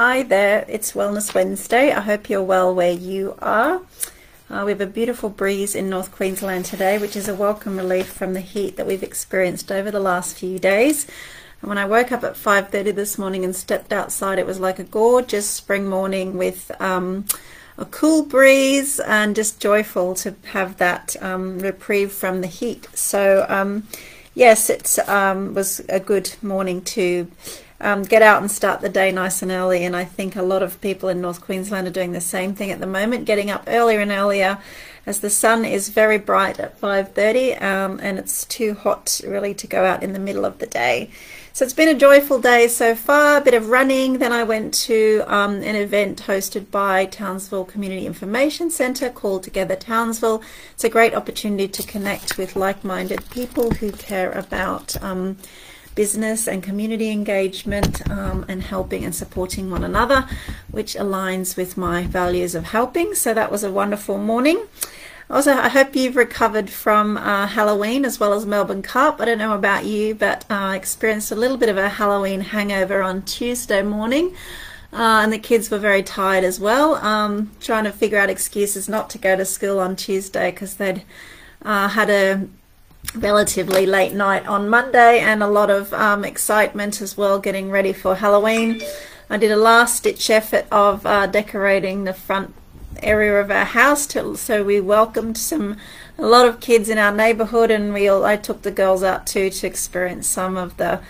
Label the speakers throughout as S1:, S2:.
S1: Hi there, it's Wellness Wednesday. I hope you're well where you are. Uh, we have a beautiful breeze in North Queensland today, which is a welcome relief from the heat that we've experienced over the last few days. And when I woke up at 5.30 this morning and stepped outside, it was like a gorgeous spring morning with um, a cool breeze and just joyful to have that um, reprieve from the heat. So um, yes, it um, was a good morning to um, get out and start the day nice and early. And I think a lot of people in North Queensland are doing the same thing at the moment, getting up earlier and earlier as the sun is very bright at 5.30 um, and it's too hot really to go out in the middle of the day. So it's been a joyful day so far, a bit of running. Then I went to um, an event hosted by Townsville Community Information Centre called Together Townsville. It's a great opportunity to connect with like-minded people who care about um, business and community engagement um, and helping and supporting one another, which aligns with my values of helping. So that was a wonderful morning. Also, I hope you've recovered from uh, Halloween as well as Melbourne Cup. I don't know about you, but uh, I experienced a little bit of a Halloween hangover on Tuesday morning. Uh, and the kids were very tired as well, um, trying to figure out excuses not to go to school on Tuesday because they'd uh, had a relatively late night on Monday and a lot of um, excitement as well getting ready for Halloween. I did a last ditch effort of uh, decorating the front area of our house to, so we welcomed some a lot of kids in our neighborhood and we all, I took the girls out too to experience some of the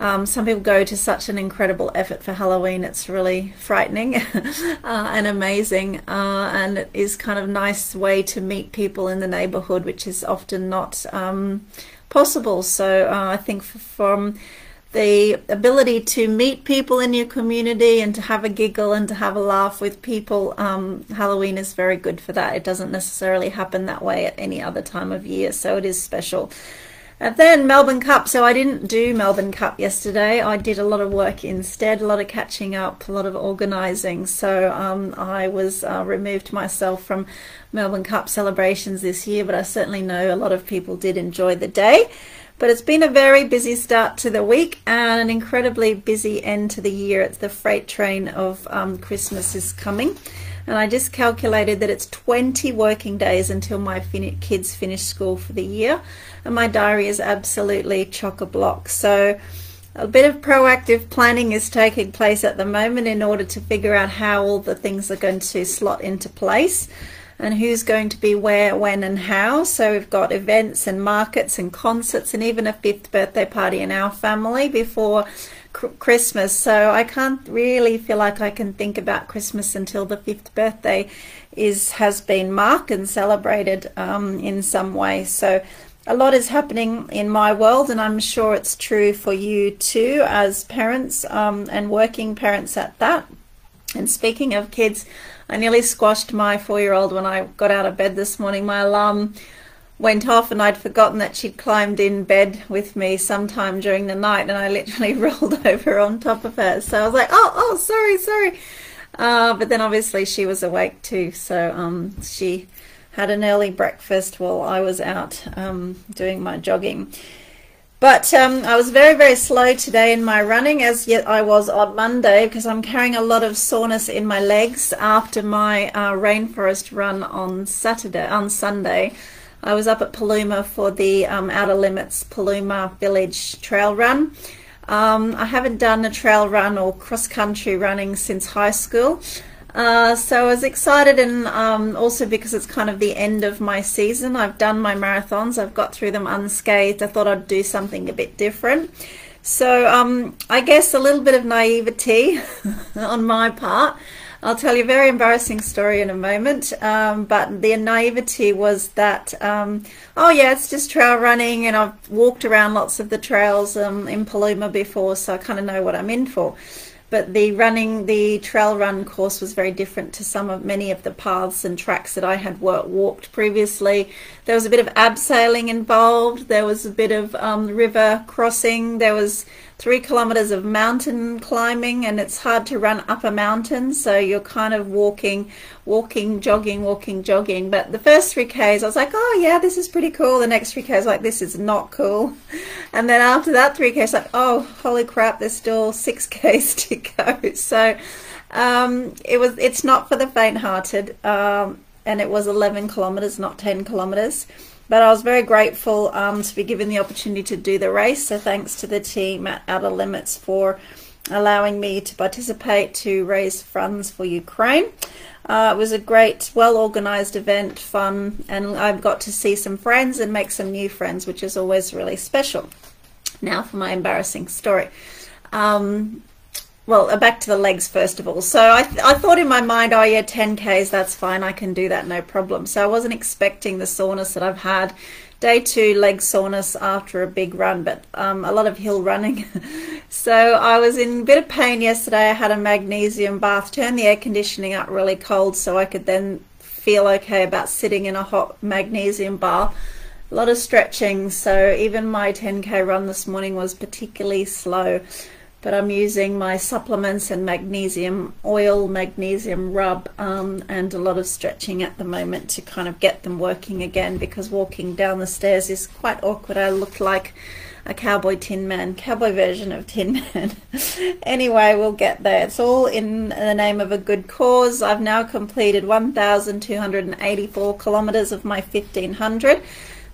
S1: um, some people go to such an incredible effort for Halloween. It's really frightening uh, and amazing, uh, and it is kind of nice way to meet people in the neighborhood, which is often not um, possible. So uh, I think from the ability to meet people in your community and to have a giggle and to have a laugh with people, um, Halloween is very good for that. It doesn't necessarily happen that way at any other time of year, so it is special. And then Melbourne Cup. So I didn't do Melbourne Cup yesterday. I did a lot of work instead, a lot of catching up, a lot of organising. So um, I was uh, removed myself from Melbourne Cup celebrations this year, but I certainly know a lot of people did enjoy the day. But it's been a very busy start to the week and an incredibly busy end to the year. It's the freight train of um, Christmas is coming and I just calculated that it's 20 working days until my fin kids finish school for the year and my diary is absolutely chock-a-block so a bit of proactive planning is taking place at the moment in order to figure out how all the things are going to slot into place and who's going to be where, when and how. So we've got events and markets and concerts and even a fifth birthday party in our family before Christmas. So I can't really feel like I can think about Christmas until the fifth birthday is has been marked and celebrated um, in some way. So a lot is happening in my world, and I'm sure it's true for you too, as parents um, and working parents at that. And speaking of kids, I nearly squashed my four-year-old when I got out of bed this morning. My alarm went off and I'd forgotten that she'd climbed in bed with me sometime during the night and I literally rolled over on top of her. So I was like, oh, oh, sorry, sorry. Uh, but then obviously she was awake too. So um, she had an early breakfast while I was out um, doing my jogging. But um, I was very, very slow today in my running, as yet I was on Monday, because I'm carrying a lot of soreness in my legs after my uh, rainforest run on Saturday, on Sunday. I was up at Paluma for the um, Outer Limits Paluma Village Trail Run. Um, I haven't done a trail run or cross country running since high school. Uh, so I was excited, and um, also because it's kind of the end of my season. I've done my marathons, I've got through them unscathed. I thought I'd do something a bit different. So um, I guess a little bit of naivety on my part. I'll tell you a very embarrassing story in a moment. Um, but the naivety was that, um, oh yeah, it's just trail running, and I've walked around lots of the trails um, in Paluma before, so I kind of know what I'm in for. But the running, the trail run course was very different to some of many of the paths and tracks that I had walked previously. There was a bit of abseiling involved. There was a bit of um, river crossing. There was three kilometers of mountain climbing and it's hard to run up a mountain so you're kind of walking walking jogging walking jogging but the first three k's i was like oh yeah this is pretty cool the next three k's like this is not cool and then after that three k's like oh holy crap there's still six k's to go so Um, it was. It's not for the faint-hearted, um, and it was 11 kilometers, not 10 kilometers. But I was very grateful um, to be given the opportunity to do the race. So thanks to the team at Outer Limits for allowing me to participate to raise funds for Ukraine. Uh, it was a great, well organized event, fun, and I've got to see some friends and make some new friends, which is always really special. Now for my embarrassing story. Um, well, uh, back to the legs first of all. So I, th I thought in my mind, oh yeah, 10Ks, that's fine. I can do that, no problem. So I wasn't expecting the soreness that I've had day two leg soreness after a big run, but um, a lot of hill running. so I was in a bit of pain yesterday. I had a magnesium bath, turned the air conditioning up really cold so I could then feel okay about sitting in a hot magnesium bath. A lot of stretching, so even my 10k run this morning was particularly slow but I'm using my supplements and magnesium oil, magnesium rub, um, and a lot of stretching at the moment to kind of get them working again because walking down the stairs is quite awkward. I look like a cowboy tin man, cowboy version of tin man. anyway, we'll get there. It's all in the name of a good cause. I've now completed 1,284 kilometers of my 1,500.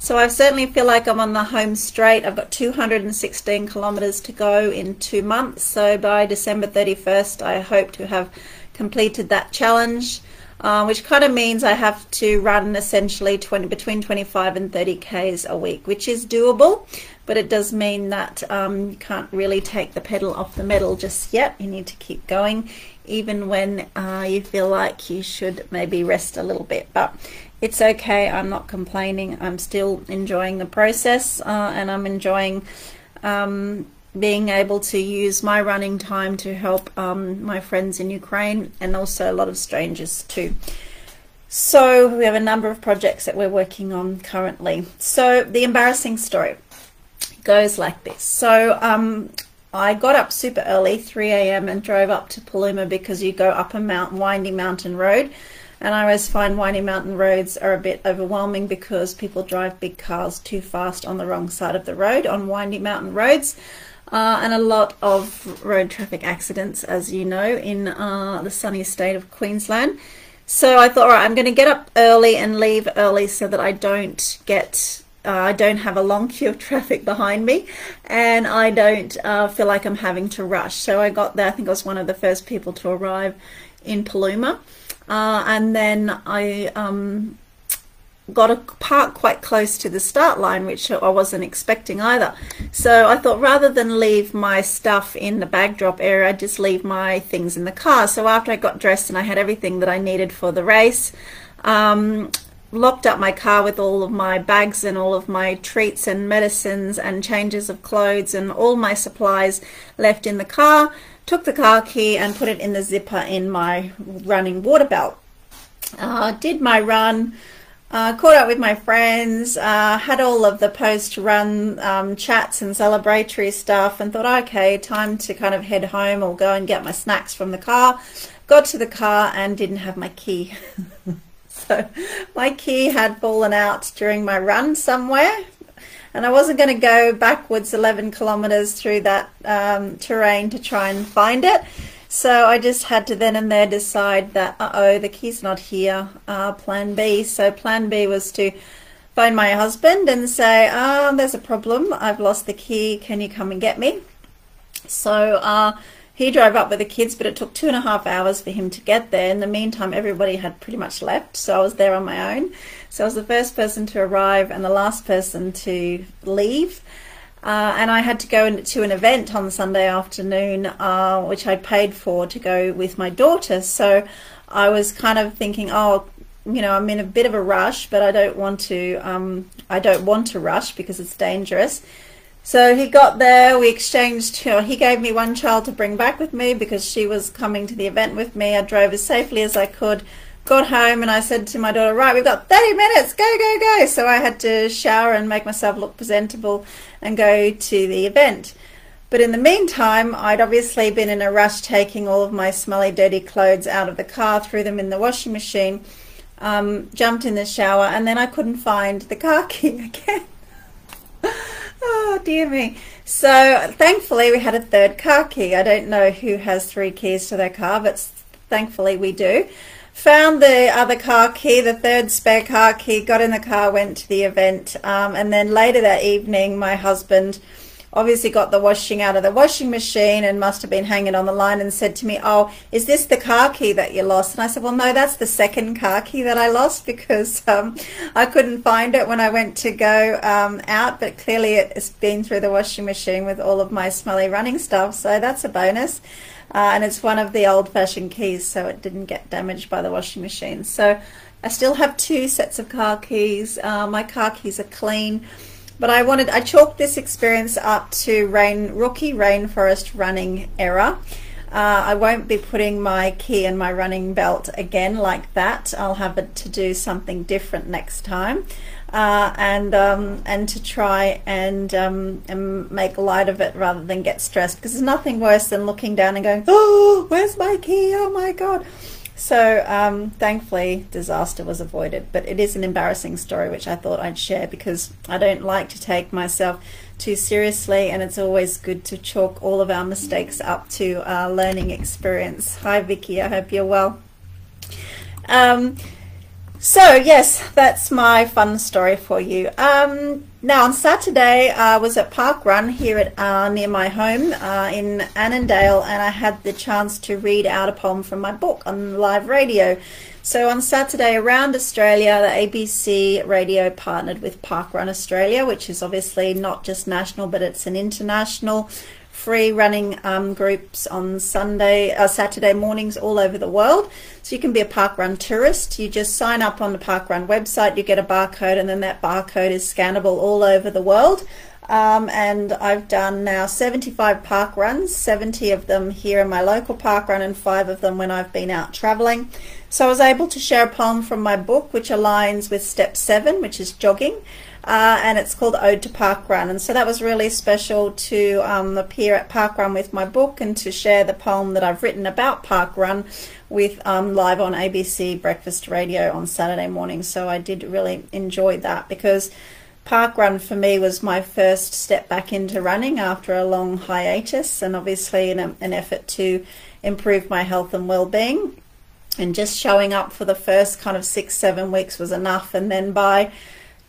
S1: So I certainly feel like I'm on the home straight. I've got 216 kilometres to go in two months. So by December 31st, I hope to have completed that challenge, uh, which kind of means I have to run essentially 20, between 25 and 30 Ks a week, which is doable. But it does mean that um, you can't really take the pedal off the metal just yet. You need to keep going, even when uh, you feel like you should maybe rest a little bit. But it's okay. I'm not complaining. I'm still enjoying the process uh, and I'm enjoying um, being able to use my running time to help um, my friends in Ukraine and also a lot of strangers too. So we have a number of projects that we're working on currently. So the embarrassing story goes like this. So um, I got up super early, 3 a.m. and drove up to Paluma because you go up a mount, windy mountain road and I always find windy mountain roads are a bit overwhelming because people drive big cars too fast on the wrong side of the road on windy mountain roads. Uh, and a lot of road traffic accidents, as you know, in uh, the sunny state of Queensland. So I thought, all right, I'm going to get up early and leave early so that I don't get, uh, I don't have a long queue of traffic behind me, and I don't uh, feel like I'm having to rush. So I got there. I think I was one of the first people to arrive in Paluma. Uh, and then I um, got a park quite close to the start line, which I wasn't expecting either. So I thought rather than leave my stuff in the bag drop area, I'd just leave my things in the car. So after I got dressed and I had everything that I needed for the race, um, locked up my car with all of my bags and all of my treats and medicines and changes of clothes and all my supplies left in the car took the car key and put it in the zipper in my running water belt. Uh, did my run, uh, caught up with my friends, uh, had all of the post-run um, chats and celebratory stuff and thought, okay, time to kind of head home or go and get my snacks from the car. Got to the car and didn't have my key. so my key had fallen out during my run somewhere and I wasn't going to go backwards 11 kilometers through that um, terrain to try and find it. So I just had to then and there decide that, uh-oh, the key's not here, uh, plan B. So plan B was to phone my husband and say, oh, there's a problem. I've lost the key. Can you come and get me? So uh, he drove up with the kids, but it took two and a half hours for him to get there. In the meantime, everybody had pretty much left, so I was there on my own. So I was the first person to arrive and the last person to leave. Uh, and I had to go to an event on Sunday afternoon, uh, which I paid for to go with my daughter. So I was kind of thinking, oh, you know, I'm in a bit of a rush, but I don't want to. Um, I don't want to rush because it's dangerous. So he got there, we exchanged, you know, he gave me one child to bring back with me because she was coming to the event with me. I drove as safely as I could, got home and I said to my daughter, right, we've got 30 minutes, go, go, go. So I had to shower and make myself look presentable and go to the event. But in the meantime, I'd obviously been in a rush taking all of my smelly, dirty clothes out of the car, threw them in the washing machine, um, jumped in the shower, and then I couldn't find the car key again. Dear me. So thankfully we had a third car key. I don't know who has three keys to their car, but thankfully we do. Found the other car key, the third spare car key, got in the car, went to the event, um, and then later that evening, my husband obviously got the washing out of the washing machine and must have been hanging on the line and said to me, Oh, is this the car key that you lost? And I said, Well, no, that's the second car key that I lost because um, I couldn't find it when I went to go um, out, but clearly it's been through the washing machine with all of my smelly running stuff. So that's a bonus. Uh, and it's one of the old fashioned keys, so it didn't get damaged by the washing machine. So I still have two sets of car keys. Uh, my car keys are clean. But I wanted, I chalked this experience up to rain, rookie rainforest running error. Uh, I won't be putting my key in my running belt again like that. I'll have it to do something different next time. Uh, and um, and to try and, um, and make light of it rather than get stressed because there's nothing worse than looking down and going, oh, where's my key? Oh my god! So um, thankfully, disaster was avoided. But it is an embarrassing story, which I thought I'd share because I don't like to take myself too seriously, and it's always good to chalk all of our mistakes up to our learning experience. Hi, Vicky. I hope you're well. Um, so yes, that's my fun story for you. Um, now on Saturday, I was at Park Run here at uh, near my home uh, in Annandale, and I had the chance to read out a poem from my book on live radio. So on Saturday around Australia, the ABC radio partnered with Park Run Australia, which is obviously not just national, but it's an international free running um, groups on Sunday, uh, Saturday mornings all over the world. So you can be a park run tourist. You just sign up on the park run website, you get a barcode, and then that barcode is scannable all over the world. Um, and I've done now 75 park runs, 70 of them here in my local park run, and five of them when I've been out traveling. So I was able to share a poem from my book, which aligns with step seven, which is jogging uh, and it's called Ode to Park Run. And so that was really special to um, appear at Park Run with my book and to share the poem that I've written about Park Run with um, live on ABC Breakfast Radio on Saturday morning. So I did really enjoy that because Park Run for me was my first step back into running after a long hiatus, and obviously in a, an effort to improve my health and well-being. And just showing up for the first kind of six, seven weeks was enough. And then by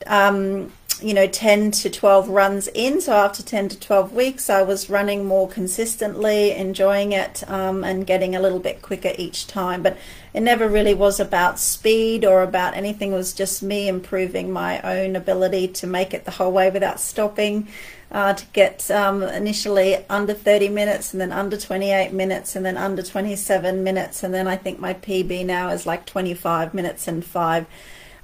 S1: um, you know 10 to 12 runs in. So after 10 to 12 weeks i was running more consistently enjoying it um, and getting a little bit quicker each time. But it never really was about speed or about anything. It was just me improving my own ability to make it the whole way without stopping uh, to get um, initially under 30 minutes and then under 28 minutes and then under 27 minutes. And then i think my pb now is like 25 minutes and 5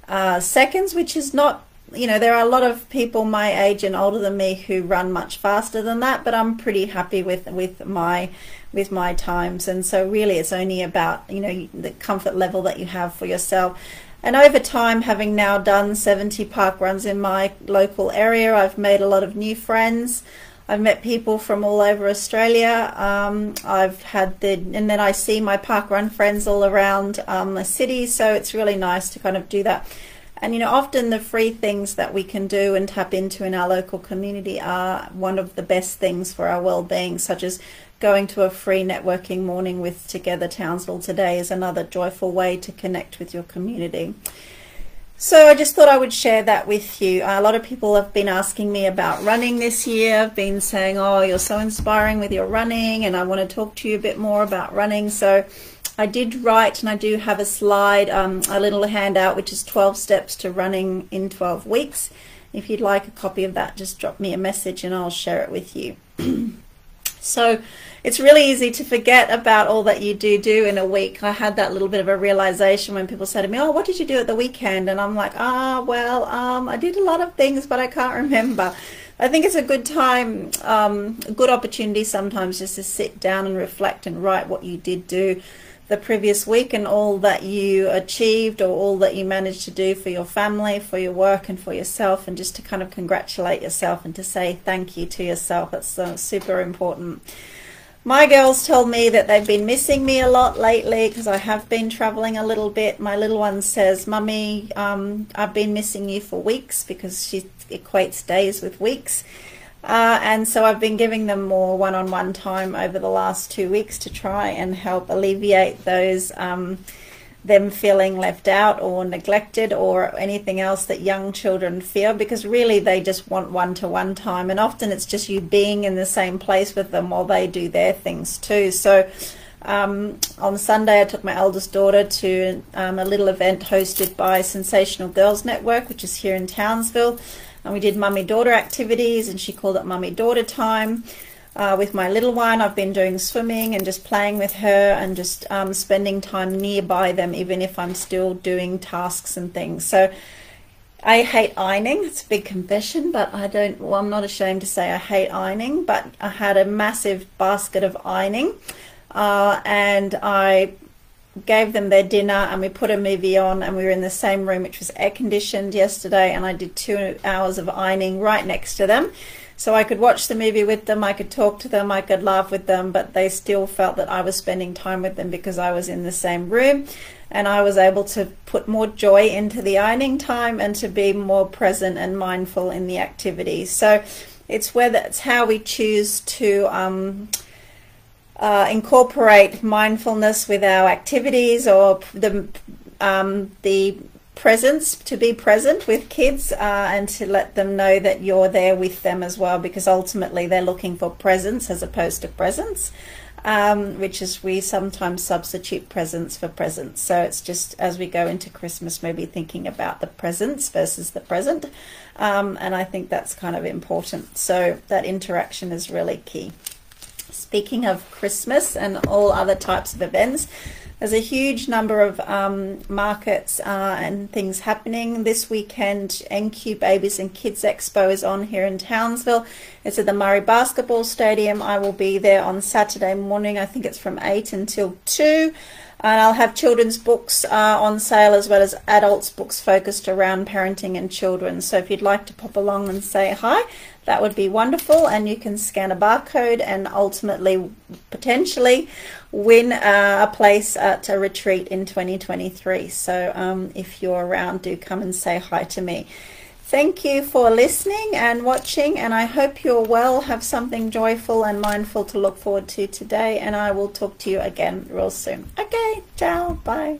S1: uh, seconds, which is not, you know, there are a lot of people my age and older than me who run much faster than that, but I'm pretty happy with with my with my times. And so really, it's only about you know the comfort level that you have for yourself. And over time, having now done 70 park runs in my local area, I've made a lot of new friends. I've met people from all over Australia. Um, I've had the, and then I see my park run friends all around um, the city. So it's really nice to kind of do that. And you know, often the free things that we can do and tap into in our local community are one of the best things for our well-being, such as going to a free networking morning with Together Townsville today is another joyful way to connect with your community. So I just thought I would share that with you. A lot of people have been asking me about running this year. I've been saying, oh, you're so inspiring with your running and I want to talk to you a bit more about running. So I did write and I do have a slide, um, a little handout, which is 12 steps to running in 12 weeks. If you'd like a copy of that, just drop me a message and I'll share it with you. so it's really easy to forget about all that you do do in a week. I had that little bit of a realization when people say to me, "Oh, what did you do at the weekend?" And I'm like, "Ah, well, um, I did a lot of things, but I can't remember." I think it's a good time, um, a good opportunity sometimes just to sit down and reflect and write what you did do the previous week and all that you achieved or all that you managed to do for your family, for your work, and for yourself, and just to kind of congratulate yourself and to say thank you to yourself. That's uh, super important. My girls told me that they've been missing me a lot lately because I have been traveling a little bit. My little one says, Mummy, um, I've been missing you for weeks because she equates days with weeks. Uh, and so I've been giving them more one on one time over the last two weeks to try and help alleviate those. Um, them feeling left out or neglected or anything else that young children feel because really they just want one to one time and often it's just you being in the same place with them while they do their things too so um, on Sunday I took my eldest daughter to um, a little event hosted by Sensational Girls Network which is here in Townsville and we did mummy daughter activities and she called it mummy daughter time uh, with my little one. I've been doing swimming and just playing with her and just um, spending time nearby them, even if I'm still doing tasks and things. So I hate ironing. It's a big confession, but I don't. Well, I'm not ashamed to say I hate ironing. But I had a massive basket of ironing, uh, and I gave them their dinner and we put a movie on and we were in the same room which was air conditioned yesterday and I did two hours of ironing right next to them so I could watch the movie with them, I could talk to them, I could laugh with them, but they still felt that I was spending time with them because I was in the same room and I was able to put more joy into the ironing time and to be more present and mindful in the activities. So it's whether it's how we choose to um, uh, incorporate mindfulness with our activities or the um, the presence to be present with kids uh, and to let them know that you're there with them as well because ultimately they're looking for presence as opposed to presence um, which is we sometimes substitute presence for presence. So it's just as we go into christmas maybe thinking about the presence versus the present um, and i think that's kind of important. So that interaction is really key speaking of christmas and all other types of events there's a huge number of um, markets uh, and things happening this weekend. NQ Babies and Kids Expo is on here in Townsville. It's at the Murray Basketball Stadium. I will be there on Saturday morning. I think it's from 8 until 2 and I'll have children's books uh, on sale as well as adults books focused around parenting and children. So if you'd like to pop along and say hi, that would be wonderful. And you can scan a barcode and ultimately, potentially, win uh, a place at a retreat in 2023. So um, if you're around, do come and say hi to me. Thank you for listening and watching, and I hope you're well. Have something joyful and mindful to look forward to today, and I will talk to you again real soon. Okay, ciao, bye.